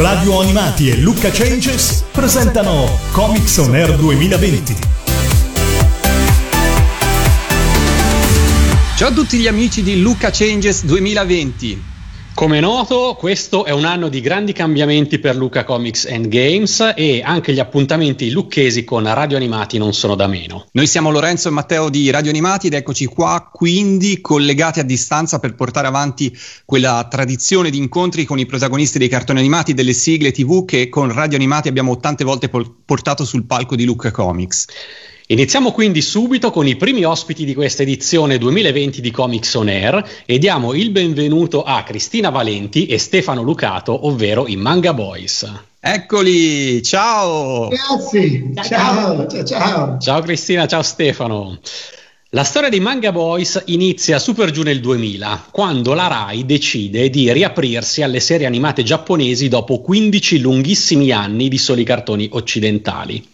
Radio Animati e Luca Changes presentano Comics On Air 2020. Ciao a tutti gli amici di Luca Changes 2020. Come noto, questo è un anno di grandi cambiamenti per Luca Comics and Games e anche gli appuntamenti lucchesi con Radio Animati non sono da meno. Noi siamo Lorenzo e Matteo di Radio Animati ed eccoci qua, quindi collegati a distanza per portare avanti quella tradizione di incontri con i protagonisti dei cartoni animati, delle sigle TV che con Radio Animati abbiamo tante volte portato sul palco di Luca Comics. Iniziamo quindi subito con i primi ospiti di questa edizione 2020 di Comics On Air e diamo il benvenuto a Cristina Valenti e Stefano Lucato, ovvero i Manga Boys. Eccoli, ciao! Grazie, ciao, ciao, ciao. Ciao Cristina, ciao Stefano. La storia dei Manga Boys inizia super giù nel 2000, quando la Rai decide di riaprirsi alle serie animate giapponesi dopo 15 lunghissimi anni di soli cartoni occidentali.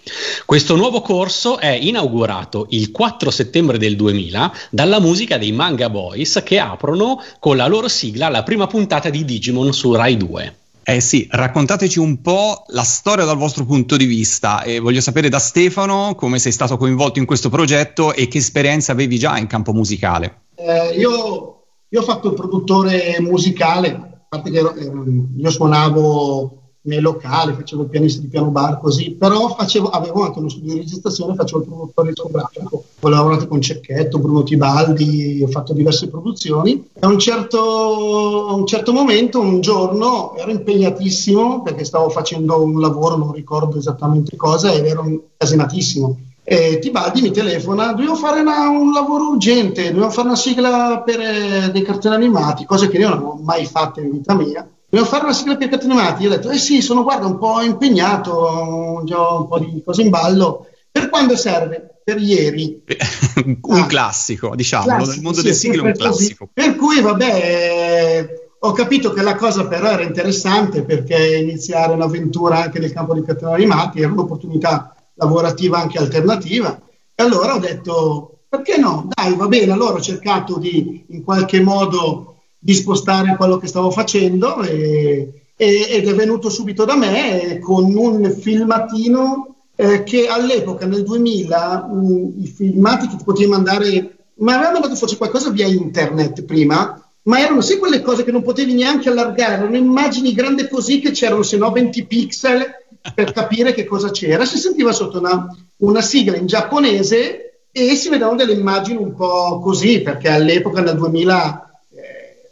Questo nuovo corso è inaugurato il 4 settembre del 2000 dalla musica dei Manga Boys che aprono con la loro sigla la prima puntata di Digimon su Rai 2. Eh sì, raccontateci un po' la storia dal vostro punto di vista e voglio sapere da Stefano come sei stato coinvolto in questo progetto e che esperienza avevi già in campo musicale. Eh, io, io, ho fatto il produttore musicale, a parte che ero, io suonavo nei locali, facevo il pianista di piano bar così, però facevo, avevo anche uno studio di registrazione, facevo il produttore discografico. Ho lavorato con Cecchetto, Bruno Tibaldi, ho fatto diverse produzioni. A un certo, un certo momento, un giorno, ero impegnatissimo perché stavo facendo un lavoro, non ricordo esattamente cosa, ed ero casinatissimo. E Tibaldi mi telefona, dobbiamo fare una, un lavoro urgente, dobbiamo fare una sigla per eh, dei cartoni animati, cose che io non ho mai fatto in vita mia Devo fare una sigla per cartoni animati? Io ho detto, eh sì, sono guarda un po' impegnato, ho già un po' di cose in ballo. Per quando serve? Per ieri. un ah, classico, diciamo, nel mondo sì, del sigle è un classico. Così. Per cui, vabbè, ho capito che la cosa però era interessante perché iniziare un'avventura anche nel campo dei cartoni animati era un'opportunità lavorativa anche alternativa. E allora ho detto, perché no? Dai, va bene. Allora ho cercato di in qualche modo di spostare quello che stavo facendo e, e, ed è venuto subito da me con un filmatino eh, che all'epoca, nel 2000, mh, i filmati che ti potevi mandare, ma avevano mandato forse qualcosa via internet prima, ma erano sì quelle cose che non potevi neanche allargare, erano immagini grandi così che c'erano se no 20 pixel per capire che cosa c'era. Si sentiva sotto una, una sigla in giapponese e si vedevano delle immagini un po' così, perché all'epoca nel 2000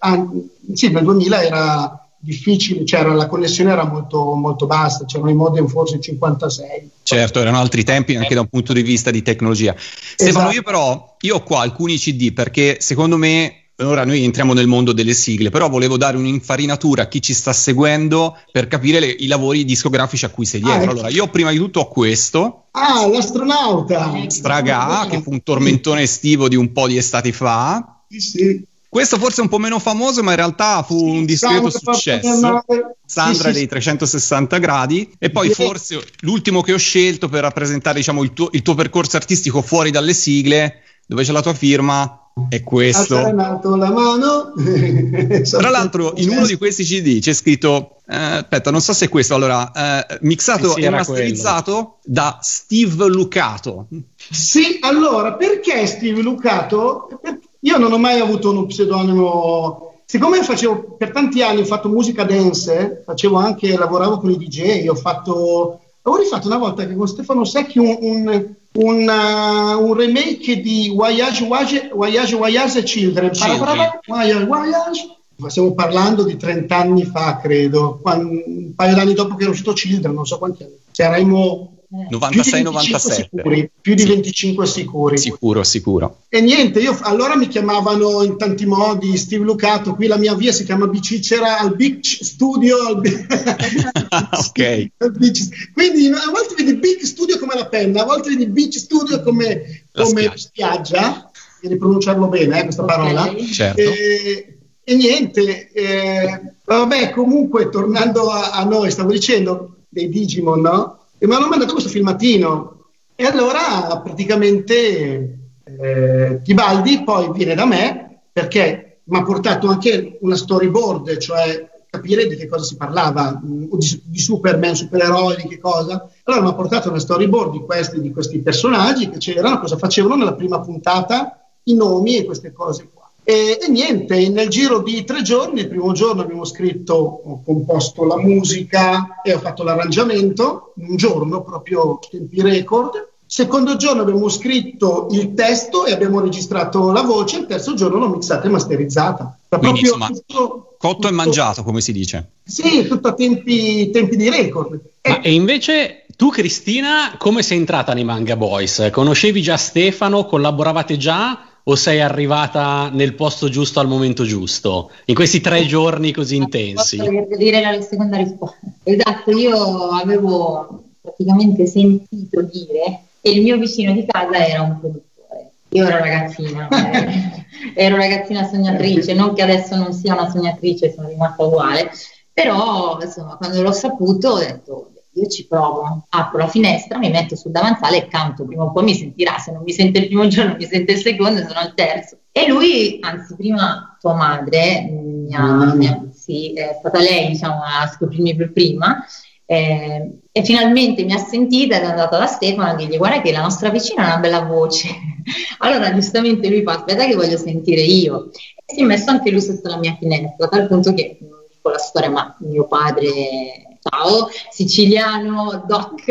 ah, sì, nel 2000 era difficile, cioè la connessione era molto, molto bassa, c'erano i modem forse 56. Certo, erano altri tempi anche da un punto di vista di tecnologia. Stefano, esatto. io però, io ho qua alcuni CD perché secondo me Ora noi entriamo nel mondo delle sigle, però volevo dare un'infarinatura a chi ci sta seguendo per capire le, i lavori discografici a cui sei dietro. Ah, allora, io prima di tutto ho questo. Ah, l'astronauta! Straga, che fu un tormentone estivo di un po' di estati fa. Sì, sì. Questo forse è un po' meno famoso, ma in realtà fu un discreto successo. Sandra sì, dei 360 gradi. E poi sì. forse l'ultimo che ho scelto per rappresentare diciamo, il, tuo, il tuo percorso artistico fuori dalle sigle, dove c'è la tua firma, è questo. la mano. Tra l'altro, in uno di questi CD c'è scritto: eh, aspetta, non so se è questo. Allora, eh, mixato sì, sì, e masterizzato da Steve Lucato. Sì, allora perché Steve Lucato? Perché io non ho mai avuto uno pseudonimo. Siccome facevo per tanti anni ho fatto musica dance, facevo anche, lavoravo con i DJ, ho fatto. Ho rifatto una volta che con Stefano Secchi un, un, un, uh, un remake di Voyage, Voyage, Voyage, Voyage Children. Children. Voyage, Voyage. Stiamo parlando di 30 anni fa, credo, quando, un paio d'anni dopo che era uscito Children, non so quanti anni. C'eramo 96-97. Più di sì. 25 sicuri. Sicuro, sicuro. E niente, io allora mi chiamavano in tanti modi Steve Lucato, qui la mia via si chiama Bicicera al Beach Studio. Al ok. Al beach. Quindi a volte vedi Big Studio come la penna, a volte vedi Beach Studio come, come spiaggia. spiaggia. Devi pronunciarlo bene, eh, questa okay. parola. Certo. E, e niente, eh, vabbè, comunque tornando a, a noi, stavo dicendo dei Digimon, no? E mi hanno mandato questo filmatino. E allora praticamente eh, Tibaldi poi viene da me perché mi ha portato anche una storyboard, cioè capire di che cosa si parlava, mh, di, di, Superman, supereroi, di che cosa. Allora mi ha portato una storyboard di questi, di questi personaggi che c'erano, cosa facevano nella prima puntata, i nomi e queste cose qua. E, e, niente, nel giro di tre giorni, il primo giorno abbiamo scritto, ho composto la musica e ho fatto l'arrangiamento, un giorno proprio tempi record. Secondo giorno abbiamo scritto il testo e abbiamo registrato la voce, il terzo giorno l'ho mixata e masterizzata. Quindi, insomma, tutto, cotto tutto, e mangiato, come si dice. Sì, tutto a tempi, tempi di record. Ma e invece tu, Cristina, come sei entrata nei Manga Boys? Conoscevi già Stefano? Collaboravate già? O sei arrivata nel posto giusto al momento giusto in questi tre giorni così intensi? Posso dire la seconda risposta. Esatto, io avevo praticamente sentito dire che il mio vicino di casa era un produttore. Io ero ragazzina, ero ragazzina sognatrice, non che adesso non sia una sognatrice, sono rimasta uguale, però insomma quando l'ho saputo ho detto io ci provo, apro la finestra, mi metto sul davanzale e canto, prima o poi mi sentirà, se non mi sente il primo giorno mi sente il secondo, sono al terzo. E lui, anzi prima tua madre, mi ha, mm. mi ha, sì, è stata lei diciamo, a scoprirmi per prima, eh, e finalmente mi ha sentita ed è andata da Stefano a dirgli guarda che la nostra vicina ha una bella voce. allora giustamente lui fa aspetta che voglio sentire io. E si è messo anche lui sotto la mia finestra, a tal punto che, non dico la storia, ma mio padre ciao, siciliano, doc,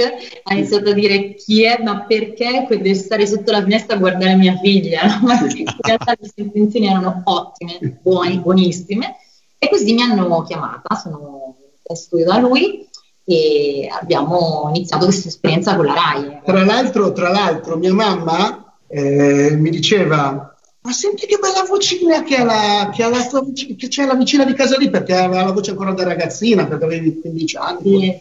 ha iniziato a dire chi è, ma perché deve stare sotto la finestra a guardare mia figlia? No? Ma in realtà le sue intenzioni erano ottime, buone, buonissime. E così mi hanno chiamata, sono in studio da lui e abbiamo iniziato questa esperienza con la RAI. Tra l'altro, tra l'altro mia mamma eh, mi diceva ma senti che bella vocina che ha, la, che ha la tua che c'è la vicina di casa lì perché aveva la voce ancora da ragazzina perché avevi 15 anni. Sì.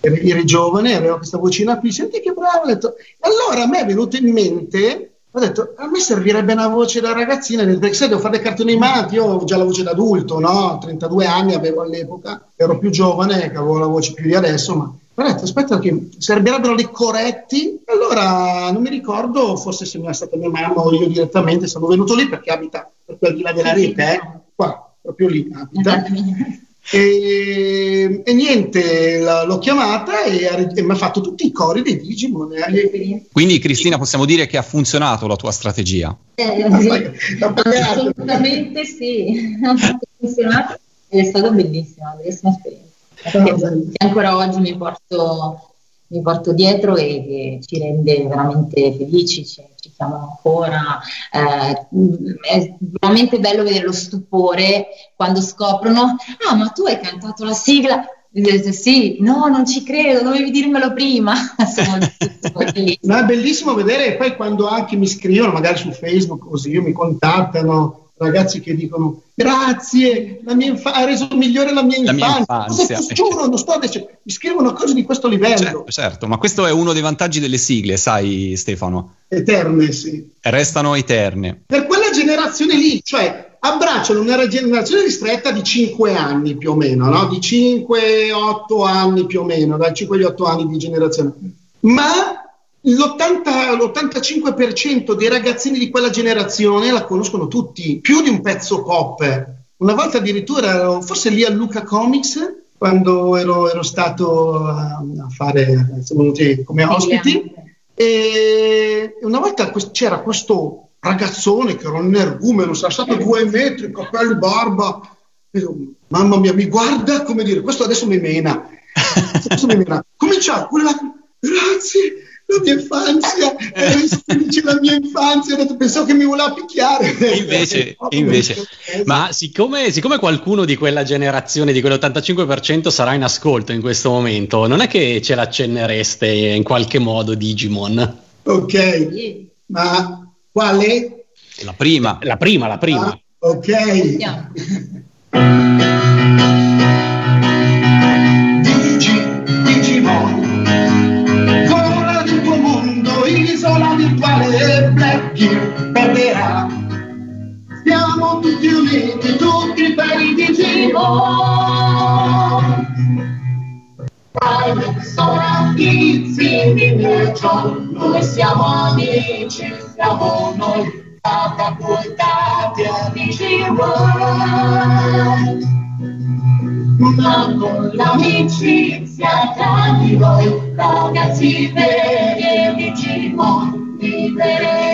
eri, eri, giovane aveva questa vocina qui. Senti che bravo ho detto allora a me è venuto in mente ho detto a me servirebbe una voce da ragazzina perché se devo fare dei cartoni animati io ho già la voce da adulto no? 32 anni avevo all'epoca ero più giovane avevo la voce più di adesso ma Guardate, aspetta che servirebbero dei corretti. Allora, non mi ricordo, forse se mi è stata mia mamma o io direttamente, sono venuto lì perché abita proprio al di là della rete, eh? qua, proprio lì abita. E, e, niente, la, l'ho chiamata e, e mi ha fatto tutti i cori dei Digimon. Eh. Quindi Cristina possiamo dire che ha funzionato la tua strategia? Eh, sì. Assolutamente sì, ha funzionato ed è stata bellissima, bellissima esperienza ancora oggi mi porto, mi porto dietro e che ci rende veramente felici, ci, ci chiamano ancora. Eh, è veramente bello vedere lo stupore quando scoprono, ah ma tu hai cantato la sigla, sì, no, non ci credo, dovevi dirmelo prima. no, è bellissimo vedere poi quando anche mi scrivono, magari su Facebook così, mi contattano ragazzi che dicono grazie, infa- ha reso migliore la mia la infanzia. Mia giuro, non sto dicendo, mi scrivono cose di questo livello. Certo, certo, ma questo è uno dei vantaggi delle sigle, sai Stefano? Eterne, sì. Restano eterne. Per quella generazione lì, cioè abbracciano una generazione ristretta di 5 anni più o meno, no? di 5-8 anni più o meno, dai 5 agli 8 anni di generazione. Ma l'80, l'85% dei ragazzini di quella generazione la conoscono tutti, più di un pezzo pop. Una volta addirittura forse lì a Luca Comics, quando ero, ero stato a, a fare, siamo venuti come ospiti, e una volta c'era questo ragazzone che era un energumeno, sarà stato due metri, capelli, barba, mamma mia, mi guarda come dire, questo adesso mi mena. Adesso mi mena. Comincia quella, grazie, la mia infanzia, dice la mia infanzia, pensavo che mi voleva picchiare. Invece, invece. ma siccome, siccome, qualcuno di quella generazione, di quell'85% sarà in ascolto in questo momento, non è che ce l'accennereste in qualche modo Digimon? Ok, ma quale? La prima. La prima, la prima. Ah, ok. virtuale perderà. Siamo tutti uniti, tutti per i Digimon. Sono amici di Virtual, noi siamo amici, siamo noi, catapultati a Digimon. con l'amicizia tra di voi, ragazzi veri e Digimon, libereremo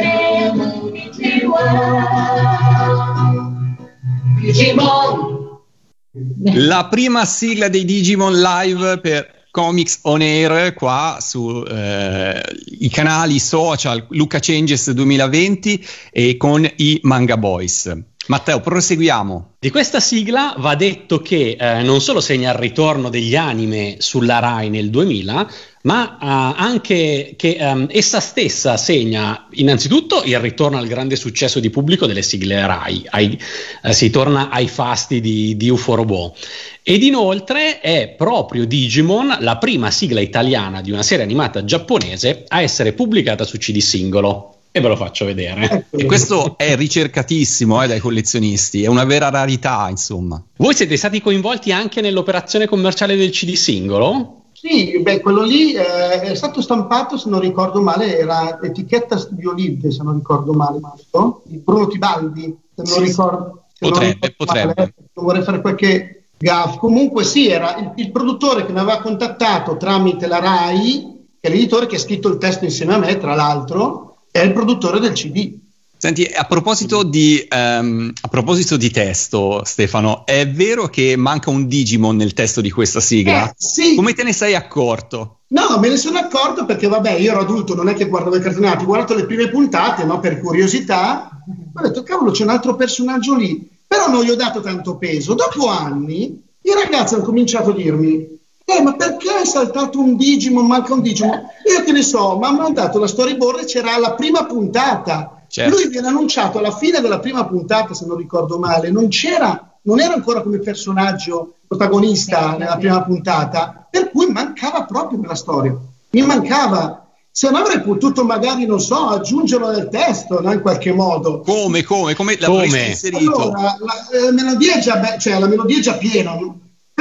La prima sigla dei Digimon Live per Comics On Air qua sui eh, canali social Luca Changes 2020 e con i Manga Boys. Matteo, proseguiamo. Di questa sigla va detto che eh, non solo segna il ritorno degli anime sulla Rai nel 2000, ma uh, anche che um, essa stessa segna innanzitutto il ritorno al grande successo di pubblico delle sigle Rai, ai, uh, si torna ai fasti di, di UFO Robot. Ed inoltre è proprio Digimon la prima sigla italiana di una serie animata giapponese a essere pubblicata su CD singolo. E ve lo faccio vedere. E questo è ricercatissimo eh, dai collezionisti, è una vera rarità, insomma. Voi siete stati coinvolti anche nell'operazione commerciale del CD singolo? Sì, beh, quello lì eh, è stato stampato, se non ricordo male, era etichetta Studio Lid, se non ricordo male, giusto? Di Bruno Tibaldi, se non sì, ricordo. Se potrebbe, non potrebbe. Male, non vorrei fare qualche gaff. Comunque sì, era il, il, produttore che mi aveva contattato tramite la RAI, che è l'editore che ha scritto il testo insieme a me, tra l'altro, è il produttore del CD. Senti, a proposito, di, um, a proposito di testo, Stefano, è vero che manca un Digimon nel testo di questa sigla? Eh, sì. Come te ne sei accorto? No, me ne sono accorto perché, vabbè, io ero adulto, non è che guardavo i cartonati, ho guardato le prime puntate, no, per curiosità, ho detto, cavolo, c'è un altro personaggio lì, però non gli ho dato tanto peso. Dopo anni, i ragazzi hanno cominciato a dirmi, eh, ma perché è saltato un Digimon, manca un Digimon? Io che ne so, ma hanno mandato la storyboard e c'era la prima puntata. Certo. Lui viene annunciato alla fine della prima puntata, se non ricordo male, non c'era, non era ancora come personaggio protagonista nella prima puntata, per cui mancava proprio nella storia. Mi mancava. Se non avrei potuto magari, non so, aggiungerlo nel testo, no? in qualche modo. Come, come, come l'avresti inserito? Allora, la, la, la, melodia è già, be- cioè, la melodia è già piena,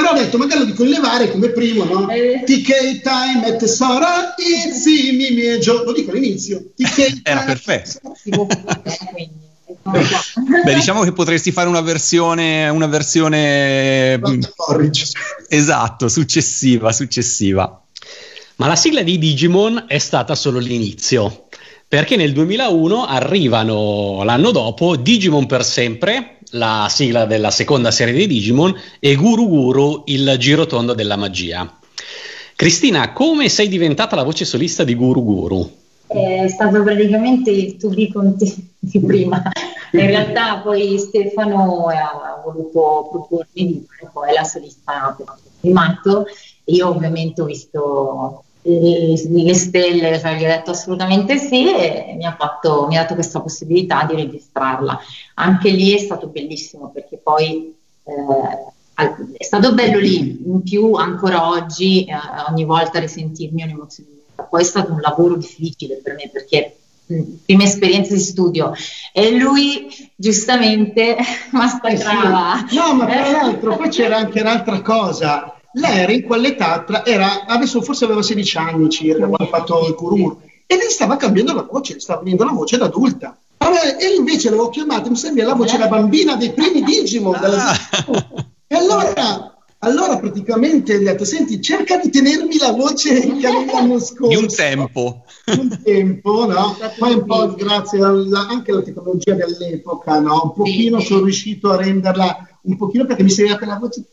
però ho detto, magari lo dico in levare come primo, no? Eh. TK time e tesora, izzi mi mieggio. Lo dico all'inizio. TK Era perfetto. Beh, diciamo che potresti fare una versione, una versione esatto, successiva, successiva. Ma la sigla di Digimon è stata solo l'inizio, perché nel 2001 arrivano l'anno dopo Digimon per sempre, la sigla della seconda serie di Digimon, e Guru Guru, il girotondo della magia. Cristina, come sei diventata la voce solista di Guru Guru? È stato praticamente il to be di prima. In realtà poi Stefano ha voluto propormi di fare poi la solista per primato. Io ovviamente ho visto le stelle, cioè gli ho detto assolutamente sì e mi ha, fatto, mi ha dato questa possibilità di registrarla. Anche lì è stato bellissimo perché poi eh, è stato bello lì, in più ancora oggi eh, ogni volta risentirmi un'emozione. Poi è stato un lavoro difficile per me perché prima esperienza di studio e lui giustamente massacrava. Eh sì. No, ma tra l'altro poi c'era anche un'altra cosa lei era in quell'età, era, adesso forse aveva 16 anni circa quando ha fatto il curumuro, e lei stava cambiando la voce, stava venendo la voce da adulta. Vabbè, e invece l'avevo chiamata, mi sembra la voce da bambina dei primi Digimon. Della... E allora, allora praticamente gli ho detto, senti, cerca di tenermi la voce che avevo l'anno scorso. Di un tempo. Un tempo, no? Poi un po' grazie alla, anche alla tecnologia dell'epoca, no? Un pochino sono riuscito a renderla un pochino perché mi serviva quella voce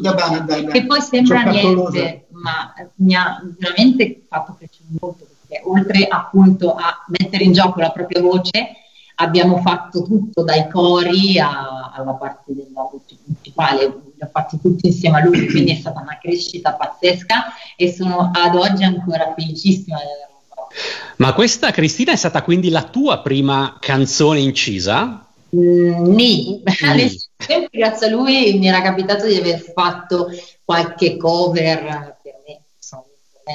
da banda. Che poi sembra niente, ma mi ha veramente fatto crescere molto perché oltre appunto a mettere in gioco la propria voce, abbiamo fatto tutto dai cori a, alla parte della voce principale, li ho fatti tutti insieme a lui, quindi è stata una crescita pazzesca e sono ad oggi ancora felicissima di averlo fatto. Ma questa Cristina è stata quindi la tua prima canzone incisa? Mm, nì, mm. grazie a lui mi era capitato di aver fatto qualche cover per me, insomma,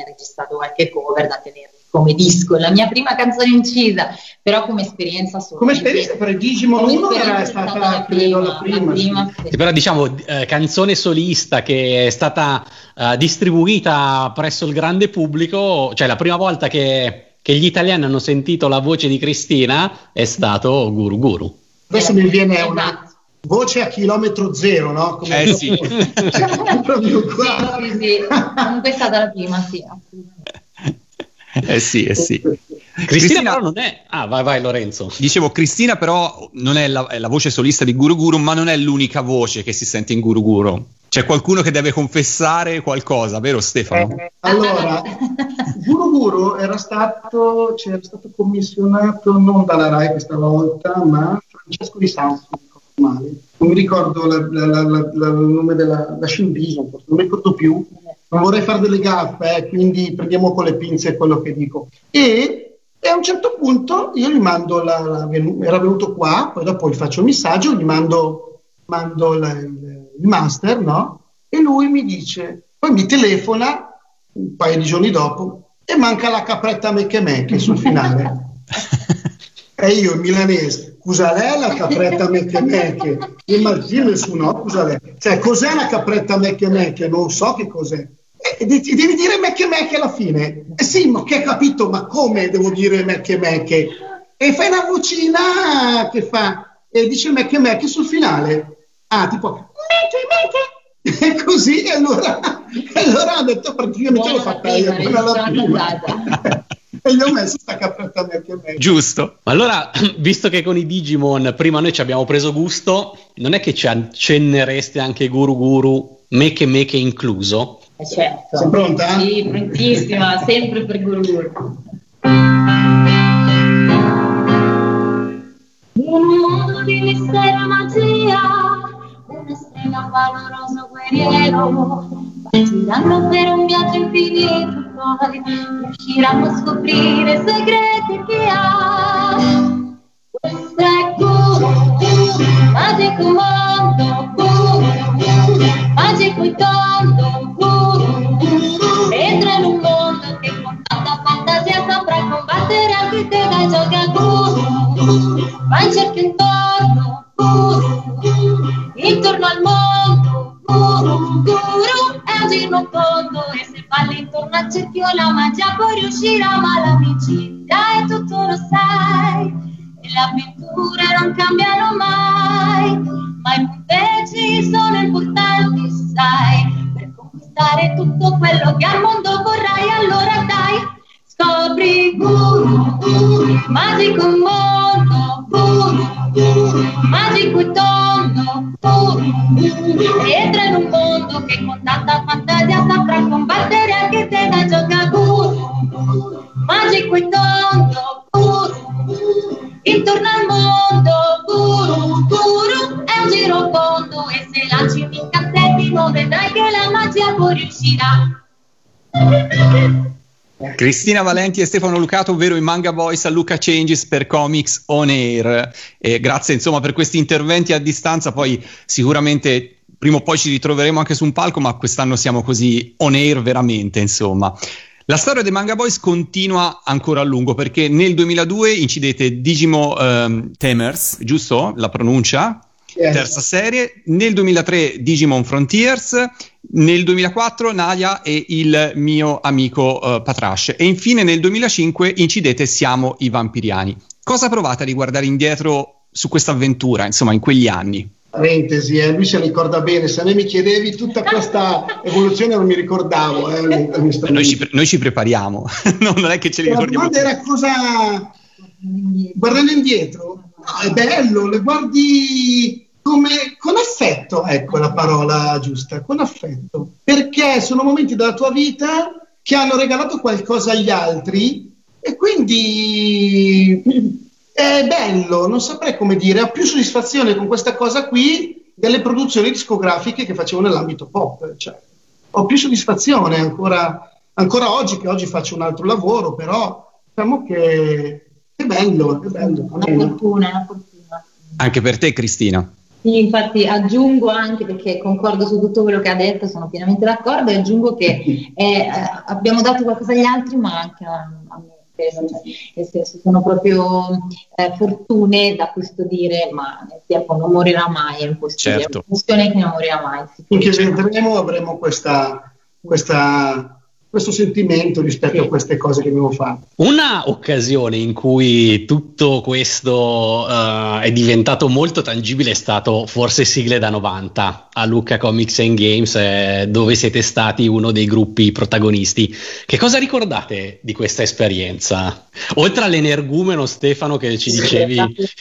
registrato qualche cover da tenere come disco, la mia prima canzone incisa, però come esperienza solo. Come esperienza per Digimon 1 era stata la prima. La prima, prima sì. Sì, però diciamo eh, canzone solista che è stata eh, distribuita presso il grande pubblico, cioè la prima volta che, che gli italiani hanno sentito la voce di Cristina è stato Guru Guru. Adesso mi viene una, voce a chilometro zero, no? Come eh sì. proprio qua. Sì, sì, sì. Comunque è stata la prima, sì. Eh sì, eh sì. Cristina, Cristina però non è... Ah, vai, vai Lorenzo. Dicevo, Cristina però non è la, è la, voce solista di Guru Guru, ma non è l'unica voce che si sente in Guru Guru. C'è qualcuno che deve confessare qualcosa, vero Stefano? Eh, allora, Guru Guru era stato, cioè, era stato commissionato non dalla RAI questa volta, ma Francesco Di Sanso. Non mi ricordo il nome della la Vision, non mi ricordo più. Non vorrei fare delle gaffe, eh, quindi prendiamo con le pinze quello che dico. E, e, a un certo punto io gli mando, la, la, era venuto qua, poi dopo gli faccio il messaggio, gli mando, mando la, il, il master, no? E lui mi dice, poi mi telefona un paio di giorni dopo e manca la capretta mecche mecche sul finale. e io milanese, lei la capretta mecche mecche? Immagino su no, lei. Cioè, cos'è la capretta mecche mecche? Non so che cos'è. E devi dire mecche mecche alla fine. Eh sì, ma che ha capito, ma come devo dire mecche mecche? E fai una vocina che fa, e dice mecche mecche sul finale. Ah, tipo, mecche mecche e così, e allora, allora ho detto praticamente l'ho fatta io, e gli ho messo sta capretta anche a me. Giusto. Ma allora, visto che con i Digimon prima noi ci abbiamo preso gusto, non è che ci accennereste anche Guru Guru, Meke Meke incluso? Eh certo. Sei pronta? Sì, prontissima, sempre per Guru Guru. Un mondo di mistero e magia un valoroso guerriero partiranno per un viaggio infinito poi riusciranno a scoprire segreti che riuscirà ma l'amicizia è tutto lo sai. E le avventure non cambiano mai ma i punteggi sono importanti sai. Per conquistare tutto quello che al mondo vorrai allora dai Scopri Guru, Guru, magico mondo, Guru, Guru, magico e tondo, Guru, Guru, entra in un mondo che con tanta fantasia saprà combattere magico e tondo, Guru, intorno al mondo, Guru, Guru, è un giro fondo e se lanci un incantesimo vedrai che la magia poi riuscirà. Cristina Valenti e Stefano Lucato, ovvero i Manga Boys a Luca Changes per Comics On Air. E grazie insomma per questi interventi a distanza, poi sicuramente prima o poi ci ritroveremo anche su un palco, ma quest'anno siamo così on air veramente, insomma. La storia dei Manga Boys continua ancora a lungo perché nel 2002 incidete Digimo um, Temers, giusto la pronuncia? Yes. Terza serie, nel 2003 Digimon Frontiers, nel 2004 Nadia e il mio amico uh, Patrash e infine nel 2005 incidete Siamo i vampiriani. Cosa provate a riguardare indietro su questa avventura, insomma, in quegli anni? Parentesi, eh, lui si ricorda bene, se a me mi chiedevi tutta questa evoluzione non mi ricordavo. Eh, noi, ci, noi, ci, prepariamo, non è che ce li ricordiamo. La era cosa... Guardando indietro, no, è bello, le guardi come, con affetto, ecco la parola giusta, con affetto, perché sono momenti della tua vita che hanno regalato qualcosa agli altri e quindi è bello, non saprei come dire, ho più soddisfazione con questa cosa qui delle produzioni discografiche che facevo nell'ambito pop, cioè, ho più soddisfazione ancora, ancora oggi che oggi faccio un altro lavoro, però diciamo che è bello, è bello. Una fortuna, una fortuna. Anche per te Cristina. Sì, infatti aggiungo anche perché concordo su tutto quello che ha detto, sono pienamente d'accordo e aggiungo che eh, abbiamo dato qualcosa agli altri ma anche a, a me. Credo, cioè, nel senso, sono proprio eh, fortune da custodire, ma nel tempo non morirà mai, è impossibile, certo. è una questione che non morirà mai. Finché vedremo avremo questa, questa questo sentimento rispetto a queste cose che abbiamo fatto. Una occasione in cui tutto questo uh, è diventato molto tangibile è stato forse Sigle da 90 a Lucca Comics and Games, eh, dove siete stati uno dei gruppi protagonisti. Che cosa ricordate di questa esperienza? Oltre all'energumeno Stefano che ci dicevi...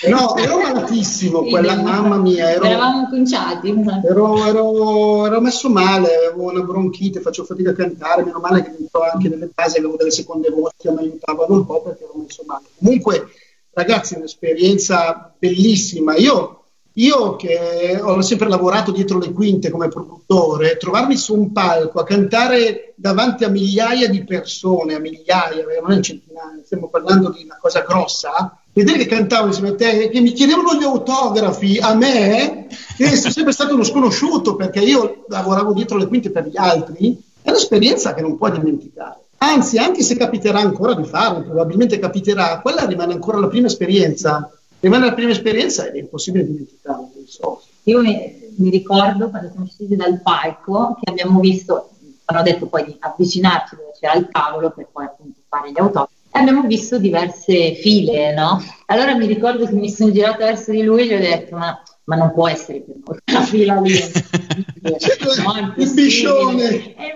No, ero malatissimo, quella mamma mia. Ero, Eravamo conciati. Ero, ero, ero messo male, avevo una bronchite, facevo fatica a cantare, meno male che anche nelle basi avevo delle seconde voci che mi aiutavano un po' perché ero messo male. Comunque, ragazzi, è un'esperienza bellissima. Io, io che ho sempre lavorato dietro le quinte come produttore, trovarmi su un palco a cantare davanti a migliaia di persone, a migliaia, non è centinaia, stiamo parlando di una cosa grossa, vedere che cantavo insieme a te, che mi chiedevano gli autografi a me, che sono sempre stato uno sconosciuto perché io lavoravo dietro le quinte per gli altri, è un'esperienza che non puoi dimenticare. Anzi, anche se capiterà ancora di farlo, probabilmente capiterà, quella rimane ancora la prima esperienza. Rimane la prima esperienza ed è impossibile dimenticarla. So. Io mi, mi, ricordo quando siamo usciti dal palco che abbiamo visto, hanno detto poi di avvicinarci dove c'era il tavolo per poi appunto fare gli autografi abbiamo visto diverse file, no? Allora mi ricordo che mi sono girata verso di lui e gli ho detto ma ma non può essere per noi la fila lì. No, il biscione e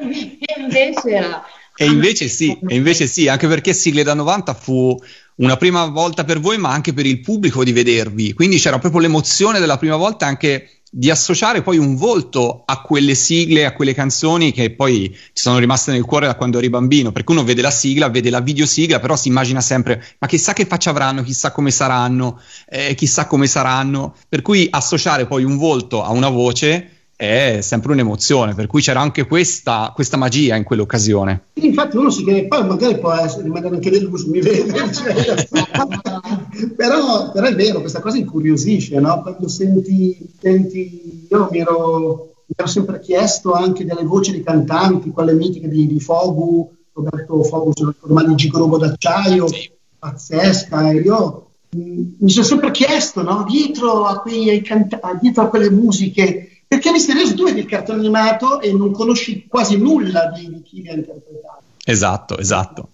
invece era e invece sì, e invece sì, anche perché Sigle da 90 fu una prima volta per voi, ma anche per il pubblico di vedervi. Quindi c'era proprio l'emozione della prima volta anche di associare poi un volto a quelle sigle, a quelle canzoni che poi ci sono rimaste nel cuore da quando eri bambino, perché uno vede la sigla, vede la videosigla, però si immagina sempre, ma chissà che faccia avranno, chissà come saranno, eh, chissà come saranno, per cui associare poi un volto a una voce è sempre un'emozione, per cui c'era anche questa, questa magia in quell'occasione. Infatti uno si chiede, poi magari può essere, rimanere anche deluso, mi vede, cioè, però, però, è vero, questa cosa incuriosisce, no? quando senti, senti io mi ero, mi ero, sempre chiesto anche delle voci di cantanti, quelle mitiche di, di Fogu, Roberto Fogu, se non ricordo male, Gigorobo d'acciaio, sì. pazzesca, e io mh, mi sono sempre chiesto, no? dietro, a quei, canta- dietro a quelle musiche, perché è misterioso, tu vedi il cartone animato e non conosci quasi nulla di, di chi li ha interpretato. Esatto, esatto.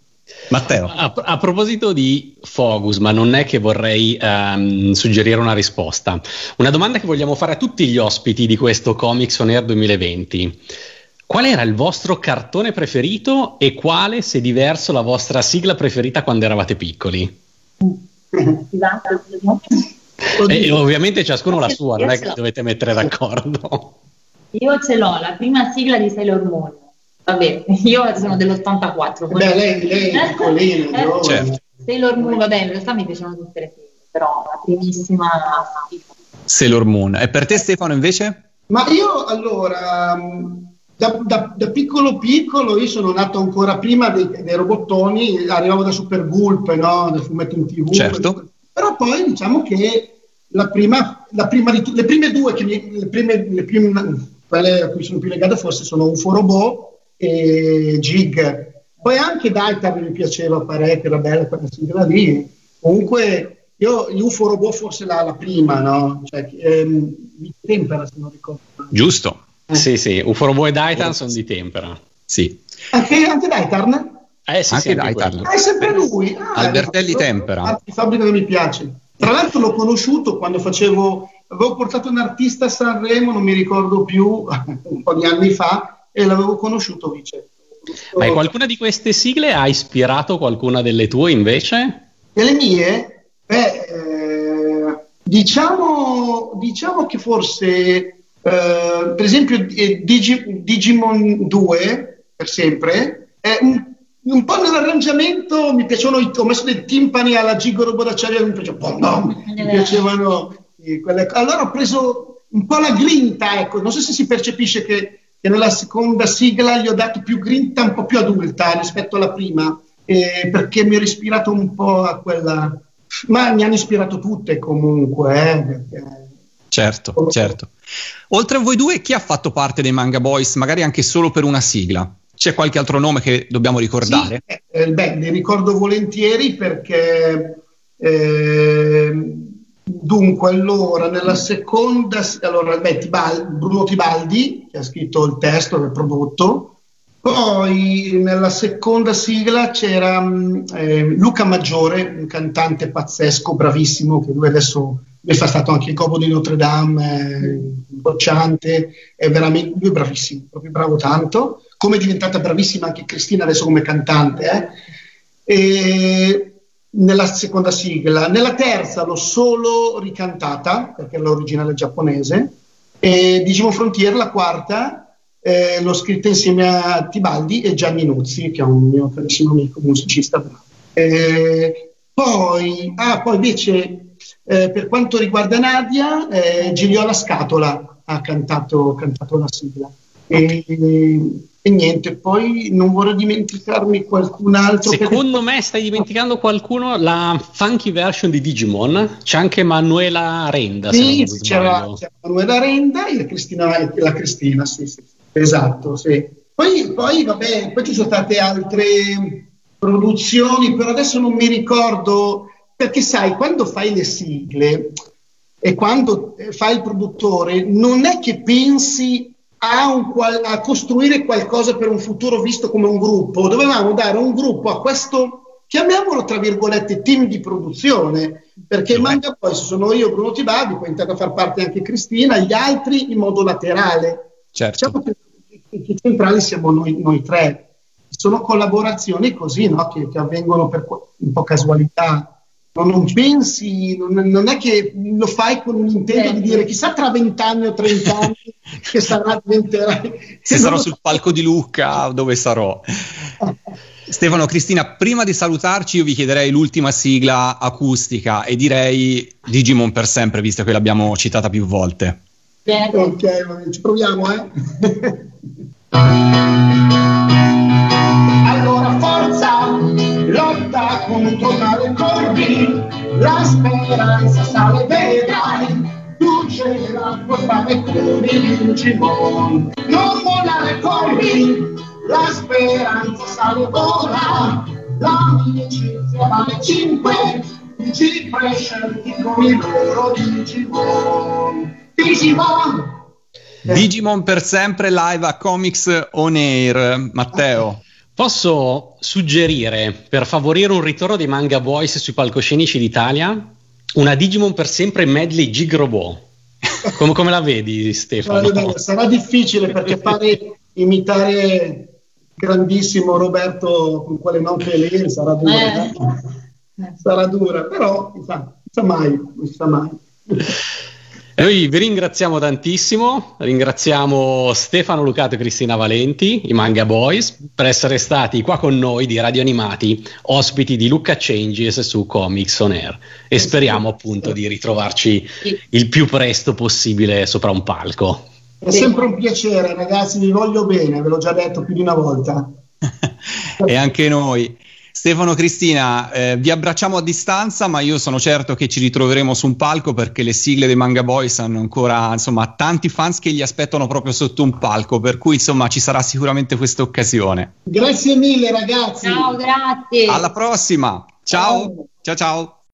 Matteo. A, a, proposito di Focus, ma non è che vorrei um, suggerire una risposta. Una domanda che vogliamo fare a tutti gli ospiti di questo Comics On Air 2020. Qual era il vostro cartone preferito e quale, se diverso, la vostra sigla preferita quando eravate piccoli? E ovviamente ciascuno la sua, non è che dovete mettere d'accordo. Io ce l'ho, la prima sigla di Sailor Moon. Vabbè, io sono dell'84. Beh, lei, lei è piccolina, eh, certo. Sailor Moon, vabbè, in realtà mi piacciono tutte le sigle, però la primissima... Sailor Moon. E per te Stefano invece? Ma io allora... Da, da, da, piccolo piccolo io sono nato ancora prima dei, dei robottoni, arrivavo da Super Gulp, no? del fumetto in tv. Certo. Però poi diciamo che la prima, la prima di, le prime due, che mi, le prime, le prime, quelle a cui sono più legato forse sono UFO Robot e Jig. Poi anche Daitar mi piaceva parecchio, era bella quella sigla lì. Comunque io UFO Robot forse la, la prima, no? Cioè, ehm, di tempera se non ricordo. Giusto. Eh. Sì, sì, UFO Robot e Daitar sono di tempera. Sì. Anche, anche Daitar? Eh sì, anche dai, ah, è sempre lui. Ah, Albertelli no, Tempera. Fabbrica che mi piace. Tra l'altro l'ho conosciuto quando facevo, avevo portato un artista a Sanremo, non mi ricordo più, un po' di anni fa, e l'avevo conosciuto Vice. Ma qualcuna di queste sigle ha ispirato qualcuna delle tue invece? Delle mie? Beh, eh, diciamo, diciamo, che forse, eh, per esempio, eh, Digi, Digimon 2, per sempre, è un un po' nell'arrangiamento mi piacevano, ho messo dei timpani alla Gigoro Bodacciaria, mi piacevano, mi piacevano quelle, allora ho preso un po' la grinta, ecco, non so se si percepisce che, che, nella seconda sigla gli ho dato più grinta, un po' più adulta rispetto alla prima, eh, perché mi ho ispirato un po' a quella, ma mi hanno ispirato tutte comunque, eh, perché... Certo, certo. Oltre a voi due, chi ha fatto parte dei Manga Boys, magari anche solo per una sigla? C'è qualche altro nome che dobbiamo ricordare? Sì, eh, beh, li ricordo volentieri perché eh, dunque allora nella seconda allora beh, Tibaldi, Bruno Tibaldi che ha scritto il testo del prodotto Poi nella seconda sigla c'era eh, Luca Maggiore, un cantante pazzesco, bravissimo, che lui adesso lui fa stato anche il Copo di Notre Dame, eh, bocciante, è veramente lui è bravissimo, proprio bravo tanto. Come è diventata bravissima anche Cristina adesso come cantante. Eh? Nella seconda sigla. Nella terza l'ho solo ricantata, perché è l'originale giapponese. E Digimon Frontier, la quarta, eh, l'ho scritta insieme a Tibaldi e Gianni Nuzzi, che è un mio carissimo amico musicista Eh, poi, ah, poi invece eh, per quanto riguarda Nadia, eh, Giliola Scatola ha cantato, cantato la sigla. E, e, niente, poi non vorrei dimenticarmi qualcun altro. Secondo me stai dimenticando qualcuno, la funky version di Digimon, c'è anche Manuela Renda. Sì, c'era, c'era, Manuela Renda e la Cristina, la Cristina sì, sì. Esatto, sì. Poi, poi, vabbè, poi ci sono state altre produzioni, però adesso non mi ricordo, perché sai, quando fai le sigle e quando fai il produttore, non è che pensi a, un, a costruire qualcosa per un futuro visto come un gruppo, dovevamo dare un gruppo a questo chiamiamolo tra virgolette team di produzione, perché il manga poi sono io, Bruno Tibaldi, poi entrata a far parte anche Cristina, gli altri in modo laterale. Certo. Diciamo che i centrali siamo noi, noi tre. Sono collaborazioni così no? che, che, avvengono per un po' casualità. Non, non pensi, non, non, è che lo fai con un intento di dire chissà tra vent'anni o trent'anni che sarà diventerà. Se sarò sul palco di Lucca, dove sarò? Stefano, Cristina, prima di salutarci io vi chiederei l'ultima sigla acustica e direi Digimon per sempre, visto che l'abbiamo citata più volte. Bene. Ok, ci proviamo, eh? il male, corri, la speranza sale, vedrai, luce la fame, corri, Digimon. Non volare, corri, la speranza sale, vola, l'amicizia vale cinque, ci prescelti come loro Digimon. Digimon! Digimon per sempre live a Comics On Air. Matteo. Posso suggerire, per favorire un ritorno dei manga boys sui palcoscenici d'Italia, una Digimon per sempre medley Gig Robot? Come, come la vedi, Stefano? Sarà, sarà difficile perché fare imitare grandissimo Roberto con quale non che lei sarà dura. Eh. Sarà dura, però non sa mai, non sa mai. Noi vi ringraziamo tantissimo, ringraziamo Stefano Lucato e Cristina Valenti, i Manga Boys, per essere stati qua con noi di Radio Animati, ospiti di Luca Changes su Comics On Air e speriamo appunto di ritrovarci il più presto possibile sopra un palco. È sempre un piacere ragazzi, vi voglio bene, ve l'ho già detto più di una volta. e anche noi. Stefano Cristina, eh, vi abbracciamo a distanza, ma io sono certo che ci ritroveremo su un palco perché le sigle dei Manga Boys hanno ancora insomma, tanti fans che li aspettano proprio sotto un palco, per cui insomma ci sarà sicuramente questa occasione. Grazie mille ragazzi. Ciao, grazie. Alla prossima. ciao. ciao. ciao.